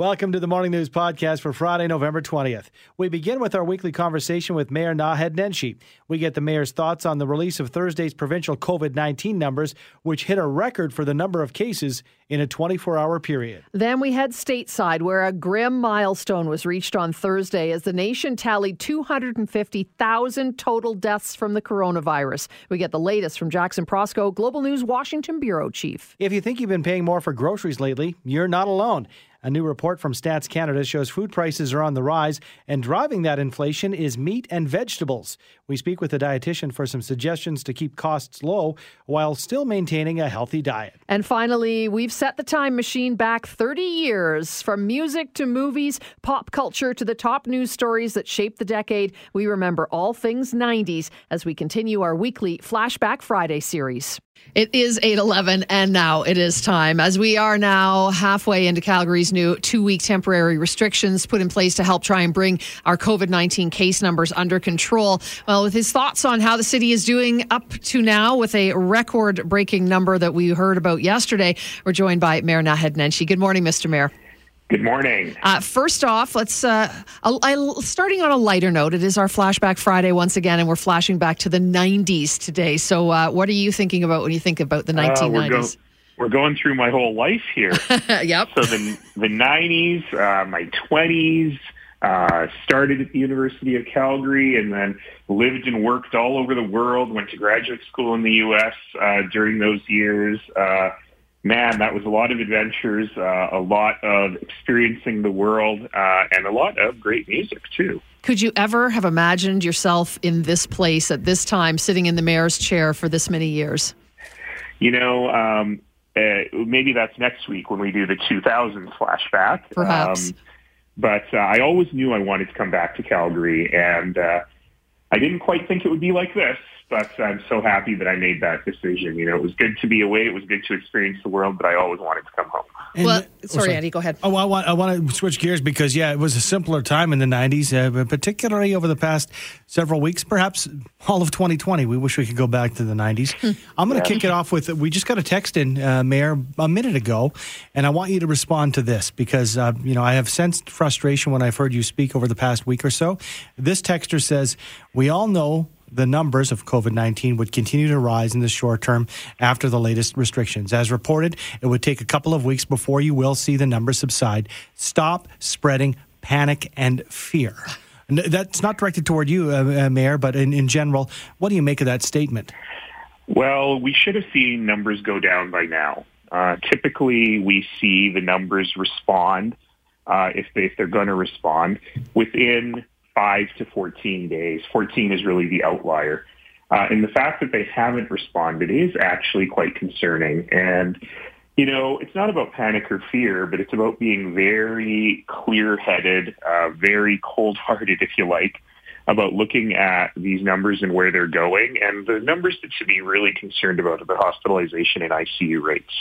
Welcome to the Morning News Podcast for Friday, November 20th. We begin with our weekly conversation with Mayor Naheed Nenshi. We get the mayor's thoughts on the release of Thursday's provincial COVID 19 numbers, which hit a record for the number of cases in a 24 hour period. Then we head stateside, where a grim milestone was reached on Thursday as the nation tallied 250,000 total deaths from the coronavirus. We get the latest from Jackson Proskow, Global News Washington Bureau Chief. If you think you've been paying more for groceries lately, you're not alone. A new report from Stats Canada shows food prices are on the rise, and driving that inflation is meat and vegetables. We speak with a dietitian for some suggestions to keep costs low while still maintaining a healthy diet. And finally, we've set the time machine back 30 years. From music to movies, pop culture to the top news stories that shaped the decade, we remember all things 90s as we continue our weekly Flashback Friday series. It is 8:11 and now it is time as we are now halfway into Calgary's new 2-week temporary restrictions put in place to help try and bring our COVID-19 case numbers under control. Well, with his thoughts on how the city is doing up to now with a record-breaking number that we heard about yesterday, we're joined by Mayor Naheed Nenshi. Good morning, Mr. Mayor. Good morning. Uh, first off, let's uh, I, starting on a lighter note. It is our flashback Friday once again, and we're flashing back to the '90s today. So, uh, what are you thinking about when you think about the 1990s? Uh, we're, go- we're, going through my whole life here. yep. So the the '90s, uh, my 20s. Uh, started at the University of Calgary and then lived and worked all over the world. Went to graduate school in the U.S. during those years man, that was a lot of adventures, uh, a lot of experiencing the world, uh, and a lot of great music too. Could you ever have imagined yourself in this place at this time, sitting in the mayor's chair for this many years? You know, um, uh, maybe that's next week when we do the 2000 flashback. Perhaps. Um, but uh, I always knew I wanted to come back to Calgary, and uh, I didn't quite think it would be like this but I'm so happy that I made that decision. You know, it was good to be away. It was good to experience the world, but I always wanted to come home. And, well, sorry, oh, sorry, Andy, go ahead. Oh, I want I want to switch gears because yeah, it was a simpler time in the '90s, uh, particularly over the past several weeks, perhaps all of 2020. We wish we could go back to the '90s. Hmm. I'm going to yeah. kick it off with we just got a text in, uh, Mayor, a minute ago, and I want you to respond to this because uh, you know I have sensed frustration when I've heard you speak over the past week or so. This texter says we all know the numbers of COVID 19 would continue to rise in the short term after the latest restrictions. As reported, it would take a couple of weeks before you will see the numbers subside. Stop spreading panic and fear. That's not directed toward you, uh, uh, Mayor, but in, in general, what do you make of that statement? Well, we should have seen numbers go down by now. Uh, typically, we see the numbers respond uh, if, they, if they're going to respond within five to 14 days. 14 is really the outlier. Uh, and the fact that they haven't responded is actually quite concerning. And, you know, it's not about panic or fear, but it's about being very clear-headed, uh, very cold-hearted, if you like, about looking at these numbers and where they're going. And the numbers that should be really concerned about are the hospitalization and ICU rates.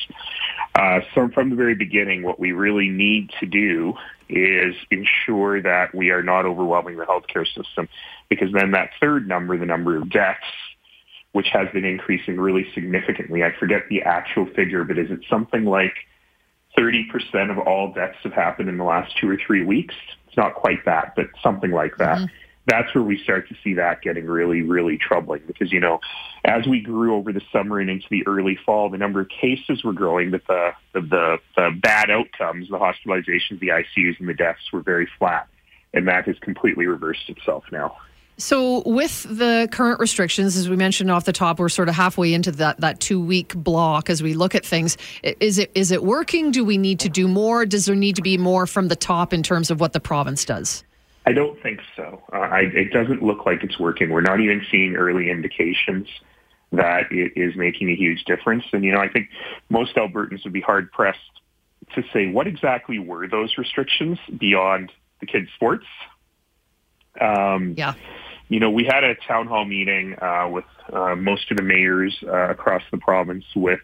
Uh, so from the very beginning, what we really need to do is ensure that we are not overwhelming the healthcare system because then that third number, the number of deaths, which has been increasing really significantly, I forget the actual figure, but is it something like 30% of all deaths have happened in the last two or three weeks? It's not quite that, but something like that. Mm-hmm that's where we start to see that getting really, really troubling because, you know, as we grew over the summer and into the early fall, the number of cases were growing, but the, the, the, bad outcomes, the hospitalizations, the ICUs, and the deaths were very flat. And that has completely reversed itself now. So, with the current restrictions, as we mentioned off the top, we're sort of halfway into that, that two week block as we look at things. Is it is it working? Do we need to do more? Does there need to be more from the top in terms of what the province does? I don't think so. Uh, I, it doesn't look like it's working. We're not even seeing early indications that it is making a huge difference. And, you know, I think most Albertans would be hard pressed to say what exactly were those restrictions beyond the kids' sports. Um, yeah. You know, we had a town hall meeting uh, with uh, most of the mayors uh, across the province with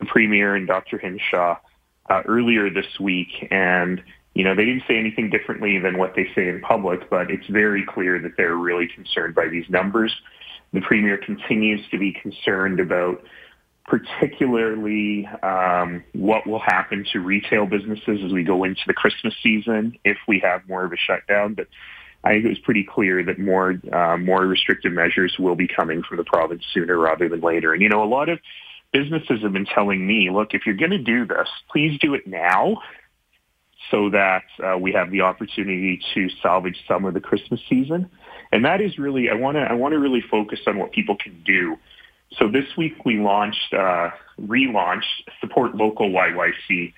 the premier and Dr. Hinshaw uh, earlier this week, and you know, they didn't say anything differently than what they say in public, but it's very clear that they're really concerned by these numbers. The premier continues to be concerned about particularly um, what will happen to retail businesses as we go into the Christmas season if we have more of a shutdown. But I think it was pretty clear that more uh, more restrictive measures will be coming from the province sooner rather than later. And you know, a lot of businesses have been telling me, look, if you're going to do this, please do it now so that uh, we have the opportunity to salvage some of the Christmas season. And that is really, I want to, I want to really focus on what people can do. So this week we launched, uh, relaunched Support Local YYC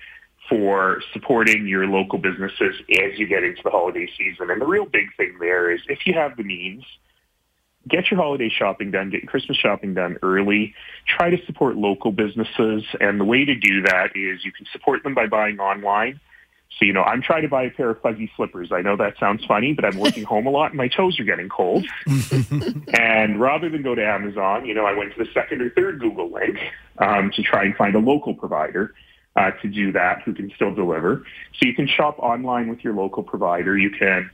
for supporting your local businesses as you get into the holiday season. And the real big thing there is if you have the means, get your holiday shopping done, get your Christmas shopping done early. Try to support local businesses. And the way to do that is you can support them by buying online. So, you know, I'm trying to buy a pair of fuzzy slippers. I know that sounds funny, but I'm working home a lot and my toes are getting cold. and rather than go to Amazon, you know, I went to the second or third Google link um, to try and find a local provider uh, to do that who can still deliver. So you can shop online with your local provider. You can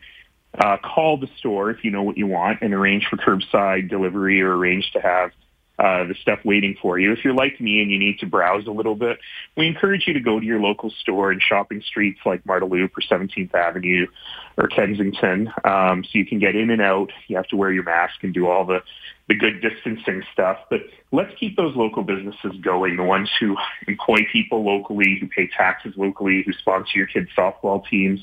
uh, call the store if you know what you want and arrange for curbside delivery or arrange to have uh, the stuff waiting for you. If you're like me and you need to browse a little bit, we encourage you to go to your local store in shopping streets like Marda Loop or 17th Avenue or Kensington um, so you can get in and out. You have to wear your mask and do all the, the good distancing stuff. But let's keep those local businesses going, the ones who employ people locally, who pay taxes locally, who sponsor your kids' softball teams,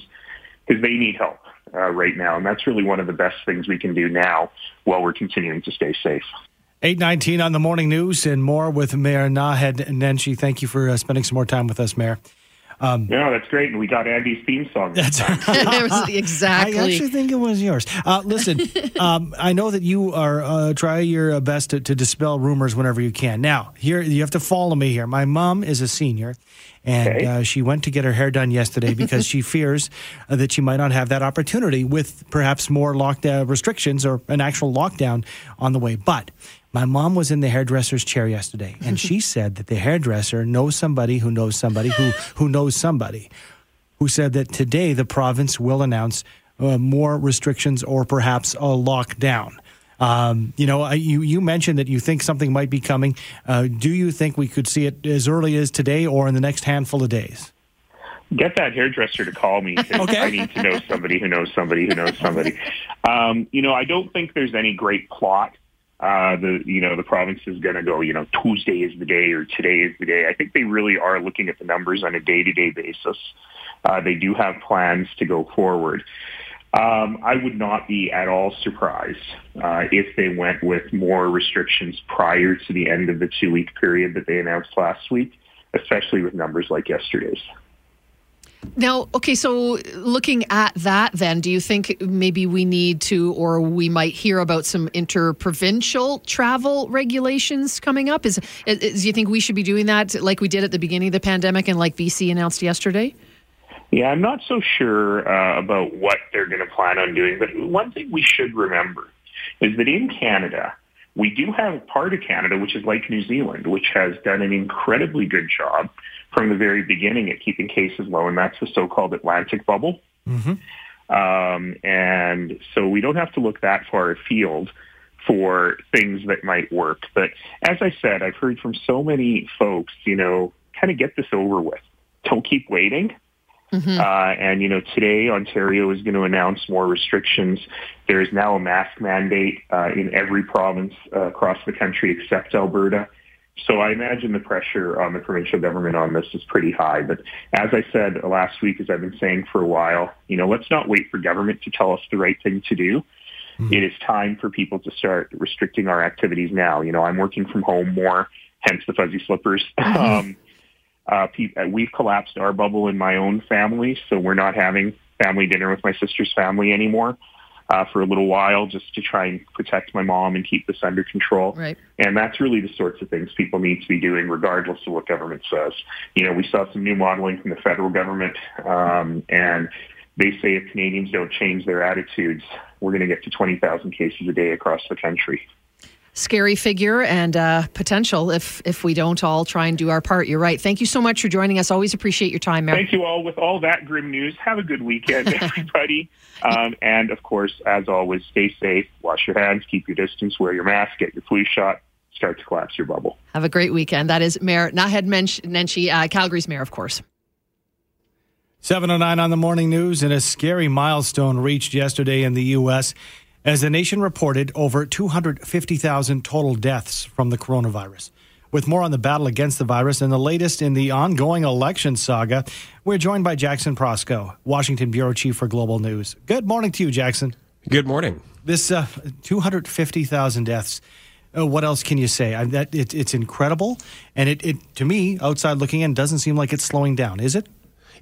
because they need help. Uh, right now, and that's really one of the best things we can do now while we're continuing to stay safe. 819 on the morning news and more with Mayor Naheed Nenshi. Thank you for uh, spending some more time with us, Mayor. Um, yeah, that's great. And we got Andy's theme song. That's exactly. I actually think it was yours. Uh, listen, um, I know that you are uh, try your best to, to, dispel rumors whenever you can. Now, here you have to follow me here. My mom is a senior, and okay. uh, she went to get her hair done yesterday because she fears uh, that she might not have that opportunity with perhaps more lockdown restrictions or an actual lockdown on the way. But my mom was in the hairdresser's chair yesterday, and she said that the hairdresser knows somebody who knows somebody who, who knows somebody who said that today the province will announce uh, more restrictions or perhaps a lockdown. Um, you know, you, you mentioned that you think something might be coming. Uh, do you think we could see it as early as today or in the next handful of days? Get that hairdresser to call me. okay. I need to know somebody who knows somebody who knows somebody. Um, you know, I don't think there's any great plot uh, the you know the province is going to go you know Tuesday is the day or today is the day. I think they really are looking at the numbers on a day to day basis. Uh, they do have plans to go forward. Um, I would not be at all surprised uh, if they went with more restrictions prior to the end of the two week period that they announced last week, especially with numbers like yesterday's. Now, okay, so looking at that, then, do you think maybe we need to, or we might hear about some interprovincial travel regulations coming up? Is, is, do you think we should be doing that like we did at the beginning of the pandemic and like BC announced yesterday? Yeah, I'm not so sure uh, about what they're going to plan on doing, but one thing we should remember is that in Canada, we do have part of Canada, which is like New Zealand, which has done an incredibly good job from the very beginning at keeping cases low, and that's the so-called Atlantic bubble. Mm-hmm. Um, and so we don't have to look that far afield for things that might work. But as I said, I've heard from so many folks, you know, kind of get this over with. Don't keep waiting. Mm-hmm. Uh, and, you know, today Ontario is going to announce more restrictions. There is now a mask mandate uh, in every province uh, across the country except Alberta. So I imagine the pressure on the provincial government on this is pretty high. But as I said last week, as I've been saying for a while, you know, let's not wait for government to tell us the right thing to do. Mm-hmm. It is time for people to start restricting our activities now. You know, I'm working from home more, hence the fuzzy slippers. Mm-hmm. Um, uh, pe- we've collapsed our bubble in my own family, so we're not having family dinner with my sister's family anymore uh, for a little while just to try and protect my mom and keep this under control. Right. And that's really the sorts of things people need to be doing regardless of what government says. You know, we saw some new modeling from the federal government um, and they say if Canadians don't change their attitudes, we're going to get to 20,000 cases a day across the country scary figure and uh, potential if if we don't all try and do our part. You're right. Thank you so much for joining us. Always appreciate your time, Mayor. Thank you all. With all that grim news, have a good weekend, everybody. um, and of course, as always, stay safe, wash your hands, keep your distance, wear your mask, get your flu shot. start to collapse your bubble. Have a great weekend. That is Mayor Naheed Nenshi, uh, Calgary's mayor, of course. 709 on the morning news, and a scary milestone reached yesterday in the U.S. as the nation reported over 250,000 total deaths from the coronavirus. With more on the battle against the virus and the latest in the ongoing election saga, we're joined by Jackson Proskow, Washington Bureau Chief for Global News. Good morning to you, Jackson. Good morning. This uh, 250,000 deaths. Uh, what else can you say? I, that it, it's incredible, and it, it to me, outside looking in, doesn't seem like it's slowing down. Is it?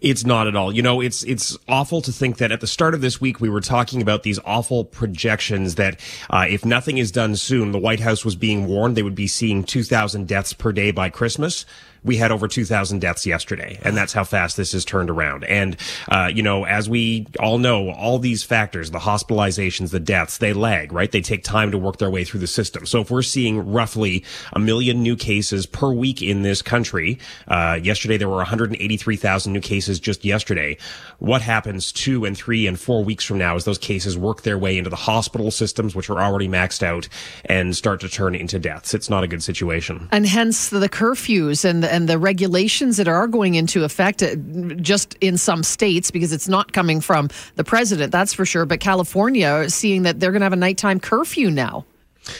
It's not at all. You know, it's it's awful to think that at the start of this week we were talking about these awful projections that uh, if nothing is done soon, the White House was being warned they would be seeing 2,000 deaths per day by Christmas we had over 2,000 deaths yesterday, and that's how fast this has turned around. And, uh, you know, as we all know, all these factors, the hospitalizations, the deaths, they lag, right? They take time to work their way through the system. So if we're seeing roughly a million new cases per week in this country, uh, yesterday there were 183,000 new cases just yesterday. What happens two and three and four weeks from now as those cases work their way into the hospital systems, which are already maxed out, and start to turn into deaths? It's not a good situation. And hence the curfews and and the regulations that are going into effect uh, just in some states because it's not coming from the president, that's for sure. But California, seeing that they're going to have a nighttime curfew now.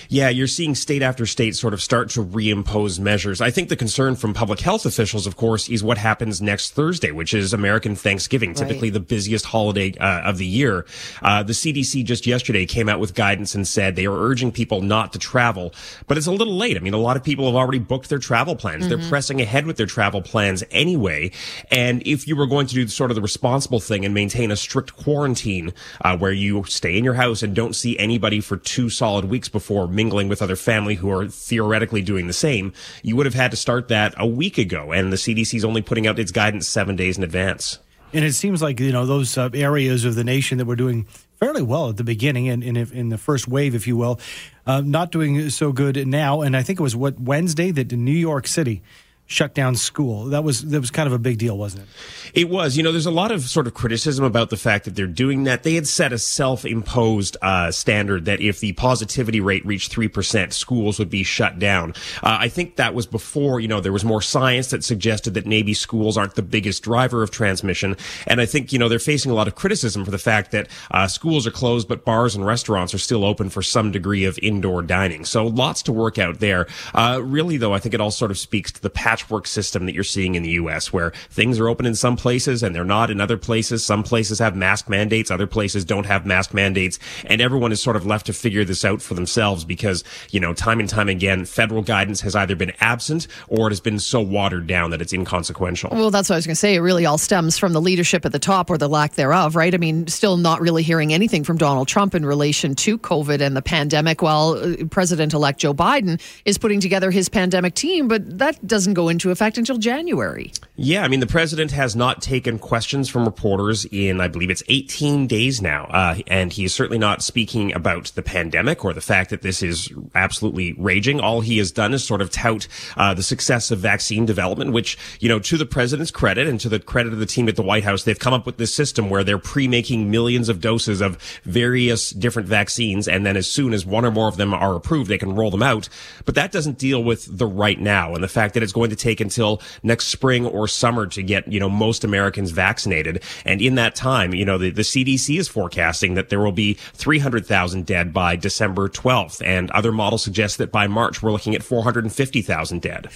Yeah, you're seeing state after state sort of start to reimpose measures. I think the concern from public health officials, of course, is what happens next Thursday, which is American Thanksgiving, typically right. the busiest holiday uh, of the year. Uh, the CDC just yesterday came out with guidance and said they are urging people not to travel, but it's a little late. I mean, a lot of people have already booked their travel plans. Mm-hmm. They're pressing ahead with their travel plans anyway. And if you were going to do sort of the responsible thing and maintain a strict quarantine uh, where you stay in your house and don't see anybody for two solid weeks before or mingling with other family who are theoretically doing the same, you would have had to start that a week ago. And the CDC is only putting out its guidance seven days in advance. And it seems like, you know, those uh, areas of the nation that were doing fairly well at the beginning and in, the first wave, if you will, uh, not doing so good now. And I think it was what Wednesday that New York City shut down school. That was that was kind of a big deal, wasn't it? It was. You know, there's a lot of sort of criticism about the fact that they're doing that. They had set a self-imposed uh, standard that if the positivity rate reached three percent, schools would be shut down. Uh, I think that was before you know there was more science that suggested that maybe schools aren't the biggest driver of transmission. And I think you know they're facing a lot of criticism for the fact that uh, schools are closed, but bars and restaurants are still open for some degree of indoor dining. So lots to work out there. Uh, really, though, I think it all sort of speaks to the pattern patchwork system that you're seeing in the U.S., where things are open in some places and they're not in other places. Some places have mask mandates, other places don't have mask mandates, and everyone is sort of left to figure this out for themselves because, you know, time and time again, federal guidance has either been absent or it has been so watered down that it's inconsequential. Well, that's what I was going to say. It really all stems from the leadership at the top or the lack thereof, right? I mean, still not really hearing anything from Donald Trump in relation to COVID and the pandemic while uh, President elect Joe Biden is putting together his pandemic team, but that doesn't go into effect until January. Yeah, I mean, the president has not taken questions from reporters in, I believe it's 18 days now. Uh, and he is certainly not speaking about the pandemic or the fact that this is absolutely raging. All he has done is sort of tout uh, the success of vaccine development, which, you know, to the president's credit and to the credit of the team at the White House, they've come up with this system where they're pre-making millions of doses of various different vaccines. And then as soon as one or more of them are approved, they can roll them out. But that doesn't deal with the right now and the fact that it's going to take until next spring or summer to get, you know, most Americans vaccinated. And in that time, you know, the, the CDC is forecasting that there will be 300,000 dead by December 12th. And other models suggest that by March, we're looking at 450,000 dead.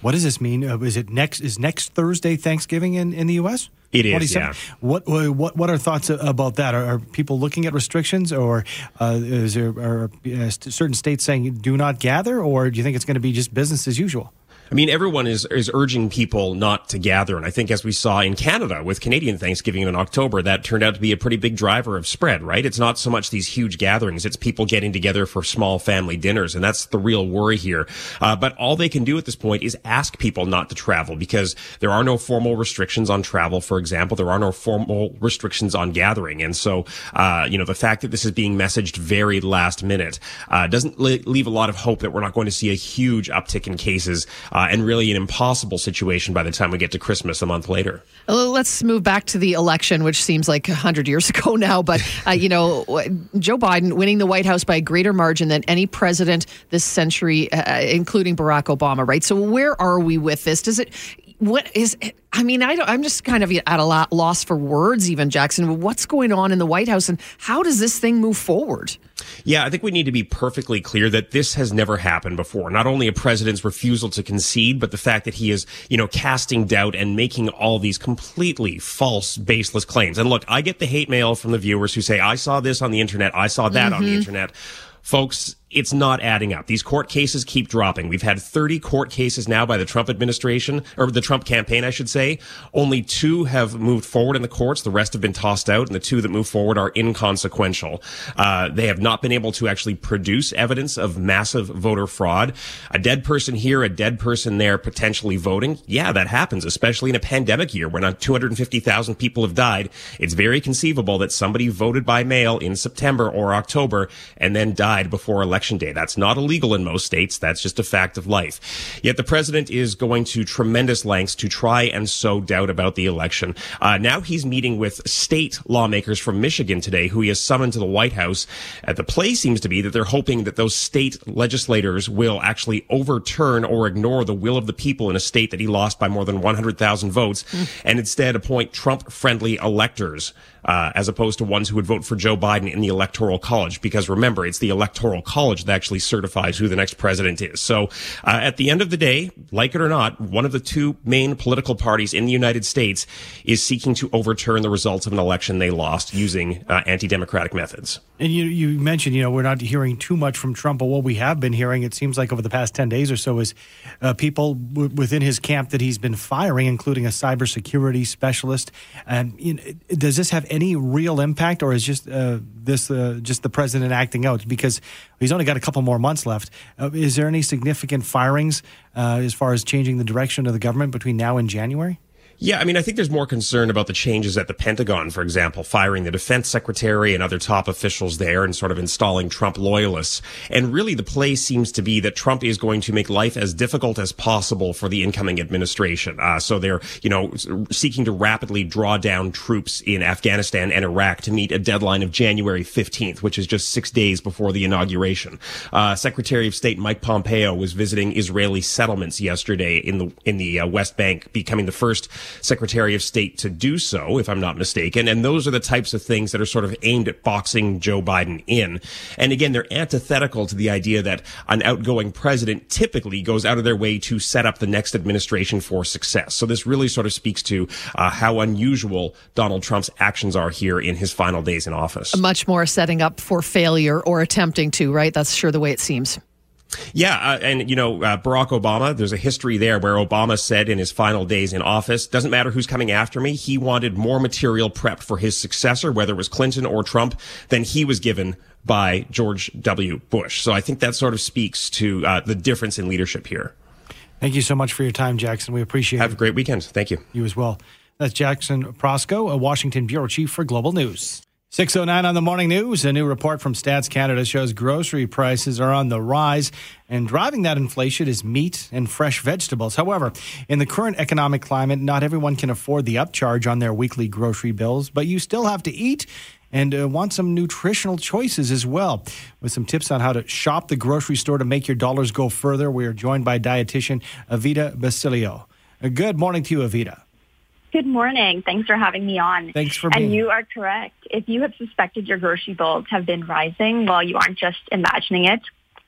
What does this mean? Uh, is it next? Is next Thursday Thanksgiving in, in the U.S.? It is. Yeah. What what what are thoughts about that? Are, are people looking at restrictions, or uh, is there are uh, certain states saying do not gather, or do you think it's going to be just business as usual? I mean, everyone is, is urging people not to gather. And I think as we saw in Canada with Canadian Thanksgiving in October, that turned out to be a pretty big driver of spread, right? It's not so much these huge gatherings. It's people getting together for small family dinners. And that's the real worry here. Uh, but all they can do at this point is ask people not to travel because there are no formal restrictions on travel, for example. There are no formal restrictions on gathering. And so, uh, you know, the fact that this is being messaged very last minute, uh, doesn't leave a lot of hope that we're not going to see a huge uptick in cases, uh, uh, and really an impossible situation by the time we get to Christmas a month later. Let's move back to the election, which seems like 100 years ago now. But, uh, you know, Joe Biden winning the White House by a greater margin than any president this century, uh, including Barack Obama, right? So, where are we with this? Does it, what is I mean, I am just kind of at a loss for words, even Jackson. What's going on in the White House, and how does this thing move forward? Yeah, I think we need to be perfectly clear that this has never happened before. Not only a president's refusal to concede, but the fact that he is, you know, casting doubt and making all these completely false, baseless claims. And look, I get the hate mail from the viewers who say, "I saw this on the internet. I saw that mm-hmm. on the mm-hmm. internet." Folks, it's not adding up. These court cases keep dropping. We've had 30 court cases now by the Trump administration, or the Trump campaign, I should say. Only two have moved forward in the courts. The rest have been tossed out, and the two that move forward are inconsequential. Uh, they have not been able to actually produce evidence of massive voter fraud. A dead person here, a dead person there, potentially voting. Yeah, that happens, especially in a pandemic year when 250,000 people have died. It's very conceivable that somebody voted by mail in September or October and then died before election election day. That's not illegal in most states. That's just a fact of life. Yet the president is going to tremendous lengths to try and sow doubt about the election. Uh, now he's meeting with state lawmakers from Michigan today, who he has summoned to the White House. Uh, the play seems to be that they're hoping that those state legislators will actually overturn or ignore the will of the people in a state that he lost by more than 100,000 votes mm. and instead appoint Trump friendly electors uh, as opposed to ones who would vote for Joe Biden in the Electoral College. Because remember, it's the Electoral College that actually certifies who the next president is. So uh, at the end of the day, like it or not, one of the two main political parties in the United States is seeking to overturn the results of an election they lost using uh, anti-democratic methods. And you, you mentioned, you know, we're not hearing too much from Trump, but what we have been hearing, it seems like over the past 10 days or so, is uh, people w- within his camp that he's been firing, including a cybersecurity specialist. And you know, does this have any real impact, or is just uh, this uh, just the president acting out? Because he's only got a couple more months left. Uh, is there any significant firings uh, as far as changing the direction of the government between now and January? Yeah, I mean, I think there's more concern about the changes at the Pentagon, for example, firing the defense secretary and other top officials there and sort of installing Trump loyalists. And really the play seems to be that Trump is going to make life as difficult as possible for the incoming administration. Uh, so they're, you know, seeking to rapidly draw down troops in Afghanistan and Iraq to meet a deadline of January 15th, which is just six days before the inauguration. Uh, Secretary of State Mike Pompeo was visiting Israeli settlements yesterday in the, in the uh, West Bank, becoming the first Secretary of State to do so, if I'm not mistaken. And those are the types of things that are sort of aimed at boxing Joe Biden in. And again, they're antithetical to the idea that an outgoing president typically goes out of their way to set up the next administration for success. So this really sort of speaks to uh, how unusual Donald Trump's actions are here in his final days in office. Much more setting up for failure or attempting to, right? That's sure the way it seems. Yeah, uh, and you know uh, Barack Obama. There's a history there where Obama said in his final days in office, "Doesn't matter who's coming after me." He wanted more material prepped for his successor, whether it was Clinton or Trump, than he was given by George W. Bush. So I think that sort of speaks to uh, the difference in leadership here. Thank you so much for your time, Jackson. We appreciate Have it. Have a great weekend. Thank you. You as well. That's Jackson Proskow, a Washington bureau chief for Global News. 609 on the morning news. A new report from Stats Canada shows grocery prices are on the rise, and driving that inflation is meat and fresh vegetables. However, in the current economic climate, not everyone can afford the upcharge on their weekly grocery bills, but you still have to eat and uh, want some nutritional choices as well. With some tips on how to shop the grocery store to make your dollars go further, we are joined by dietitian Evita Basilio. Uh, good morning to you, Evita. Good morning. Thanks for having me on. Thanks for being And you are correct. If you have suspected your grocery bills have been rising, well, you aren't just imagining it.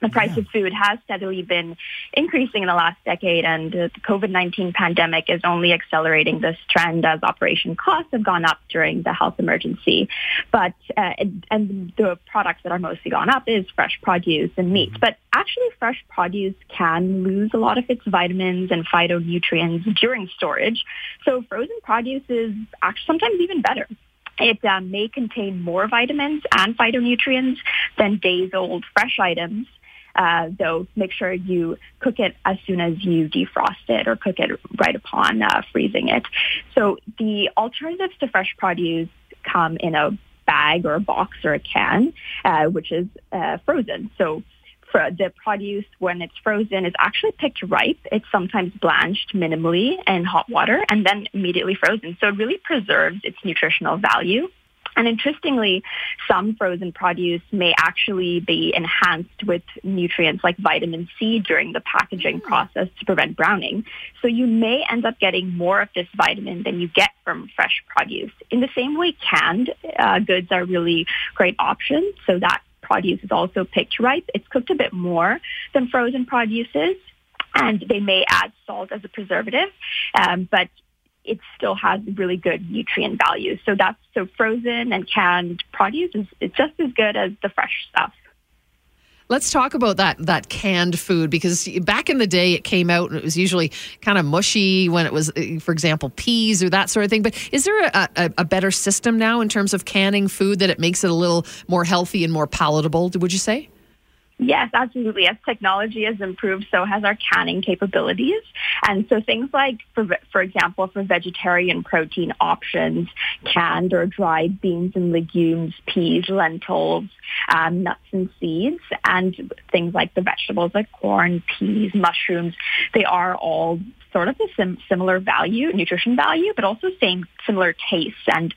The price yeah. of food has steadily been increasing in the last decade, and the COVID-19 pandemic is only accelerating this trend as operation costs have gone up during the health emergency. But uh, and the products that are mostly gone up is fresh produce and meat. Mm-hmm. But actually, fresh produce can lose a lot of its vitamins and phytonutrients during storage. So frozen produce is actually sometimes even better. It uh, may contain more vitamins and phytonutrients than days-old fresh items. Uh, though make sure you cook it as soon as you defrost it or cook it right upon uh, freezing it. So the alternatives to fresh produce come in a bag or a box or a can, uh, which is uh, frozen. So for the produce when it's frozen is actually picked ripe. It's sometimes blanched minimally in hot water and then immediately frozen. So it really preserves its nutritional value. And interestingly, some frozen produce may actually be enhanced with nutrients like vitamin C during the packaging hmm. process to prevent browning. So you may end up getting more of this vitamin than you get from fresh produce. In the same way, canned uh, goods are really great options. So that produce is also picked ripe. It's cooked a bit more than frozen produce is and they may add salt as a preservative. Um, but it still has really good nutrient value. So that's so frozen and canned produce is it's just as good as the fresh stuff. Let's talk about that that canned food because back in the day it came out and it was usually kind of mushy when it was, for example, peas or that sort of thing. But is there a, a, a better system now in terms of canning food that it makes it a little more healthy and more palatable? Would you say? Yes, absolutely. As technology has improved, so has our canning capabilities. And so things like, for, for example, for vegetarian protein options, canned or dried beans and legumes, peas, lentils, um, nuts and seeds, and things like the vegetables like corn, peas, mushrooms, they are all sort of the sim- similar value, nutrition value, but also same similar tastes and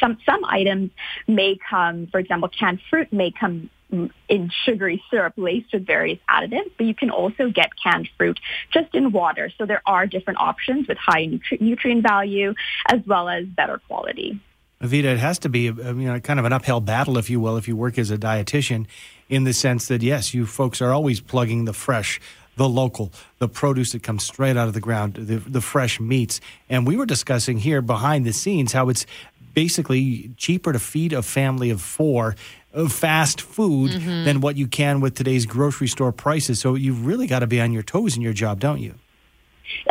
some some items may come, for example, canned fruit may come in sugary syrup laced with various additives, but you can also get canned fruit just in water. So there are different options with high nutri- nutrient value as well as better quality. Evita, it has to be uh, you know kind of an uphill battle, if you will, if you work as a dietitian, in the sense that yes, you folks are always plugging the fresh, the local, the produce that comes straight out of the ground, the, the fresh meats. And we were discussing here behind the scenes how it's basically cheaper to feed a family of four of fast food mm-hmm. than what you can with today's grocery store prices. So you've really got to be on your toes in your job, don't you?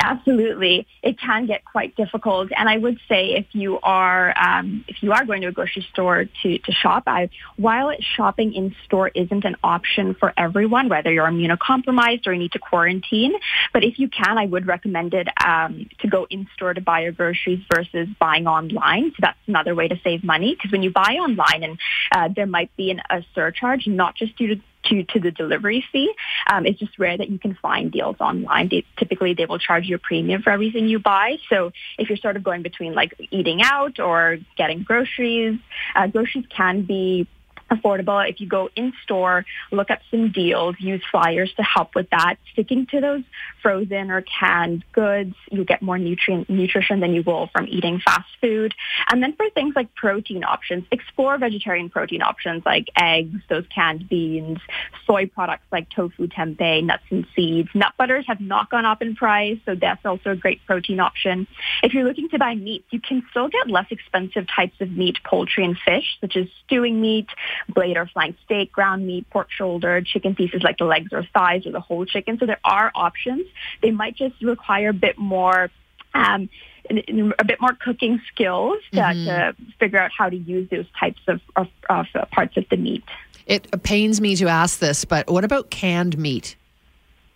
Absolutely, it can get quite difficult. And I would say if you are um, if you are going to a grocery store to to shop, I, while shopping in store isn't an option for everyone, whether you're immunocompromised or you need to quarantine, but if you can, I would recommend it um, to go in store to buy your groceries versus buying online. So that's another way to save money because when you buy online and uh, there might be an, a surcharge, not just due to to, to the delivery fee. Um, it's just rare that you can find deals online. They, typically, they will charge you a premium for everything you buy. So if you're sort of going between like eating out or getting groceries, uh, groceries can be affordable. If you go in store, look up some deals, use flyers to help with that. Sticking to those frozen or canned goods, you get more nutrient nutrition than you will from eating fast food. And then for things like protein options, explore vegetarian protein options like eggs, those canned beans, soy products like tofu, tempeh, nuts and seeds. Nut butters have not gone up in price, so that's also a great protein option. If you're looking to buy meat, you can still get less expensive types of meat, poultry and fish, such as stewing meat, blade or flank steak, ground meat, pork shoulder, chicken pieces like the legs or thighs or the whole chicken. So there are options. They might just require a bit more um, a bit more cooking skills to, mm-hmm. to, figure out how to use those types of, of, of, parts of the meat. It pains me to ask this, but what about canned meat?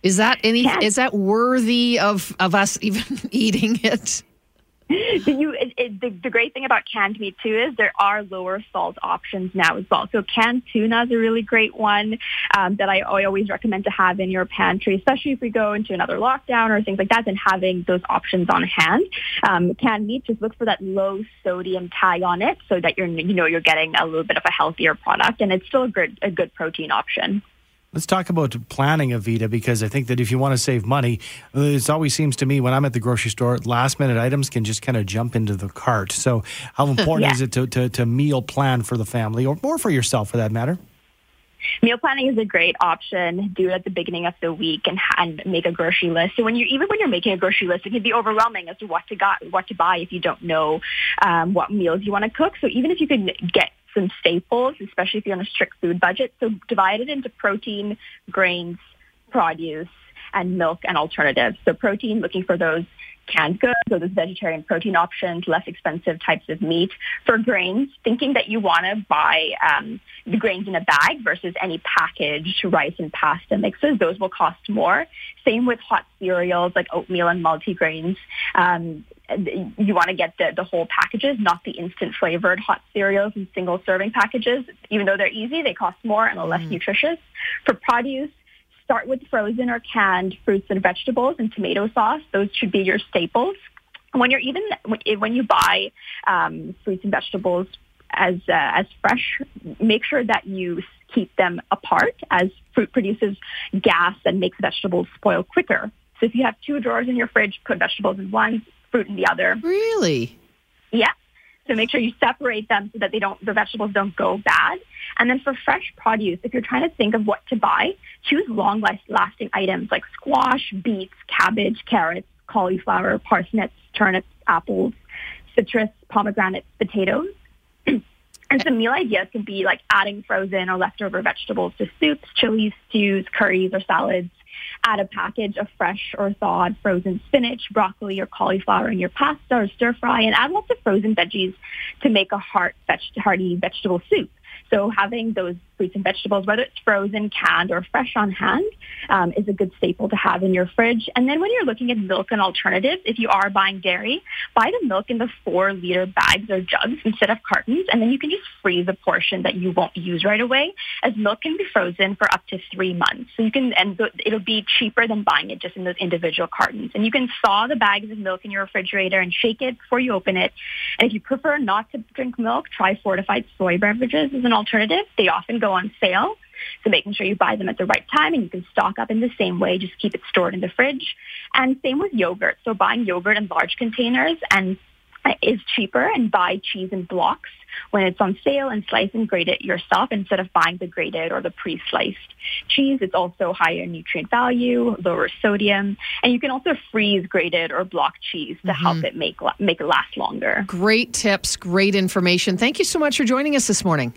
Is that any? Canned. Is that worthy of of us even eating it? You, it, it, the, the, great thing about canned meat too is there are lower salt options now as well. So canned tuna is a really great one um, that I, I, always recommend to have in your pantry, especially if we go into another lockdown or things like that. And having those options on hand. Um, canned meat just look for that low sodium tag on it so that you're you know you're getting a little bit of a healthier product, and it's still a good a good protein option. Let's talk about planning, Evita because I think that if you want to save money, it always seems to me when I'm at the grocery store, last minute items can just kind of jump into the cart. So, how important yeah. is it to, to, to meal plan for the family or, or for yourself for that matter? Meal planning is a great option. Do it at the beginning of the week and, and make a grocery list. So when you even when you're making a grocery list, it can be overwhelming as to what to got what to buy if you don't know um, what meals you want to cook. So even if you can get some staples, especially if you're on a strict food budget. So divide it into protein, grains, produce, and milk and alternatives. So protein, looking for those canned goods, so those vegetarian protein options, less expensive types of meat. For grains, thinking that you want to buy um, the grains in a bag versus any packaged rice and pasta mixes, those will cost more. Same with hot cereals like oatmeal and multigrains. Um, you want to get the, the whole packages, not the instant flavored hot cereals and single serving packages. Even though they're easy, they cost more and are less mm. nutritious. For produce, start with frozen or canned fruits and vegetables and tomato sauce. Those should be your staples. When you're even when you buy um, fruits and vegetables as uh, as fresh, make sure that you keep them apart as fruit produces gas and makes vegetables spoil quicker. So if you have two drawers in your fridge, put vegetables in one, fruit in the other. Really? Yeah. So make sure you separate them so that they don't, the vegetables don't go bad. And then for fresh produce, if you're trying to think of what to buy, choose long lasting items like squash, beets, cabbage, carrots, cauliflower, parsnips, turnips, apples, citrus, pomegranates, potatoes. and some meal ideas can be like adding frozen or leftover vegetables to soups, chilies, stews, curries, or salads add a package of fresh or thawed frozen spinach, broccoli, or cauliflower in your pasta or stir fry, and add lots of frozen veggies to make a heart, hearty vegetable soup. So having those fruits and vegetables, whether it's frozen, canned, or fresh on hand, um, is a good staple to have in your fridge. And then when you're looking at milk and alternatives, if you are buying dairy, buy the milk in the four liter bags or jugs instead of cartons, and then you can just freeze a portion that you won't use right away, as milk can be frozen for up to three months. So you can, and it'll be cheaper than buying it just in those individual cartons. And you can thaw the bags of milk in your refrigerator and shake it before you open it. And if you prefer not to drink milk, try fortified soy beverages as an alternative. They often go on sale. So making sure you buy them at the right time and you can stock up in the same way, just keep it stored in the fridge. And same with yogurt. So buying yogurt in large containers and is cheaper and buy cheese in blocks when it's on sale and slice and grate it yourself instead of buying the grated or the pre-sliced cheese. It's also higher nutrient value, lower sodium, and you can also freeze grated or block cheese to mm-hmm. help it make make it last longer. Great tips, great information. Thank you so much for joining us this morning.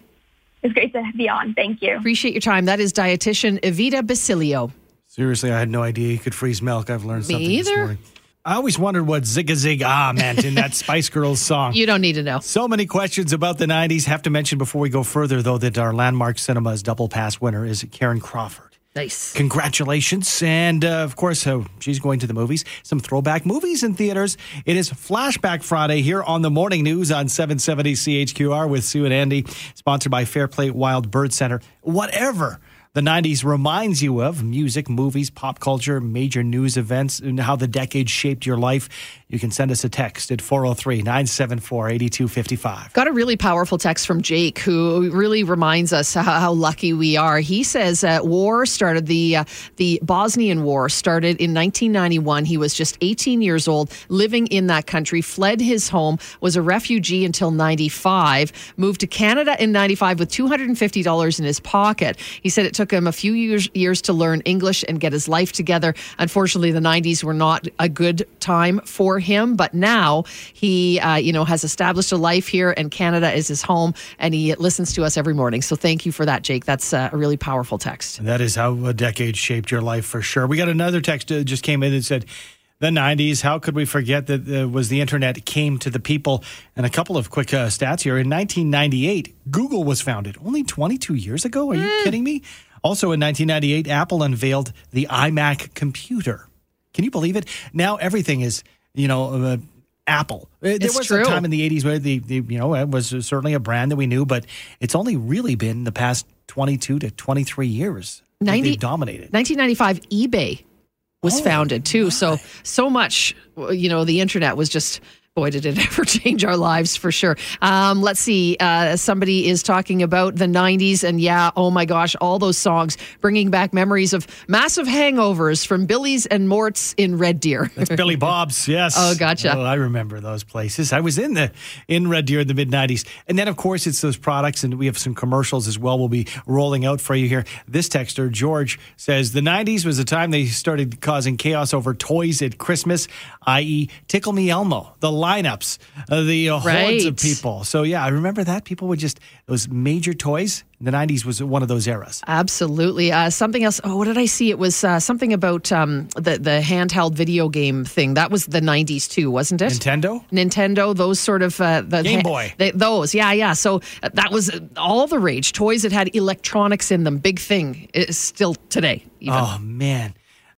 It's great to be on. Thank you. Appreciate your time. That is dietitian Evita Basilio. Seriously, I had no idea you could freeze milk. I've learned Me something either. this morning. I always wondered what Zig a Zig Ah meant in that Spice Girls song. You don't need to know. So many questions about the 90s. Have to mention before we go further, though, that our Landmark Cinemas Double Pass winner is Karen Crawford. Nice. Congratulations. And uh, of course, uh, she's going to the movies. Some throwback movies in theaters. It is Flashback Friday here on the morning news on 770 CHQR with Sue and Andy, sponsored by Fairplay Wild Bird Center. Whatever the 90s reminds you of music, movies, pop culture, major news events, and how the decade shaped your life, you can send us a text at 403 974 8255. Got a really powerful text from Jake who really reminds us how, how lucky we are. He says uh, war started, the, uh, the Bosnian War started in 1991. He was just 18 years old, living in that country, fled his home, was a refugee until 95, moved to Canada in 95 with $250 in his pocket. He said it took him a few years, years to learn English and get his life together. Unfortunately, the 90s were not a good time for him, but now he, uh, you know, has established a life here, and Canada is his home, and he listens to us every morning. So thank you for that, Jake. That's uh, a really powerful text. That is how a decade shaped your life for sure. We got another text that just came in and said the 90s. How could we forget that uh, was the internet came to the people? And a couple of quick uh, stats here. In 1998, Google was founded. Only 22 years ago? Are you mm. kidding me? Also in 1998, Apple unveiled the iMac computer. Can you believe it? Now everything is you know, uh, Apple. Uh, there it's was true. a time in the 80s where the, the, you know, it was certainly a brand that we knew, but it's only really been the past 22 to 23 years 90, they've dominated. 1995 eBay was oh, founded too. My. So so much, you know, the internet was just boy, did it ever change our lives for sure. Um, let's see. Uh, somebody is talking about the 90s, and yeah, oh my gosh, all those songs bringing back memories of massive hangovers from Billy's and Mort's in Red Deer. That's Billy Bob's, yes. Oh, gotcha. Oh, I remember those places. I was in the in Red Deer in the mid 90s. And then, of course, it's those products, and we have some commercials as well we'll be rolling out for you here. This texter, George, says the 90s was the time they started causing chaos over toys at Christmas, i.e., Tickle Me Elmo, the lineups, uh, the uh, right. hordes of people. So yeah, I remember that people would just those major toys. The '90s was one of those eras. Absolutely. Uh, something else. Oh, what did I see? It was uh, something about um, the the handheld video game thing. That was the '90s too, wasn't it? Nintendo. Nintendo. Those sort of uh, the Game Boy. They, those. Yeah, yeah. So uh, that was all the rage. Toys that had electronics in them. Big thing. Is still today. Even. Oh man.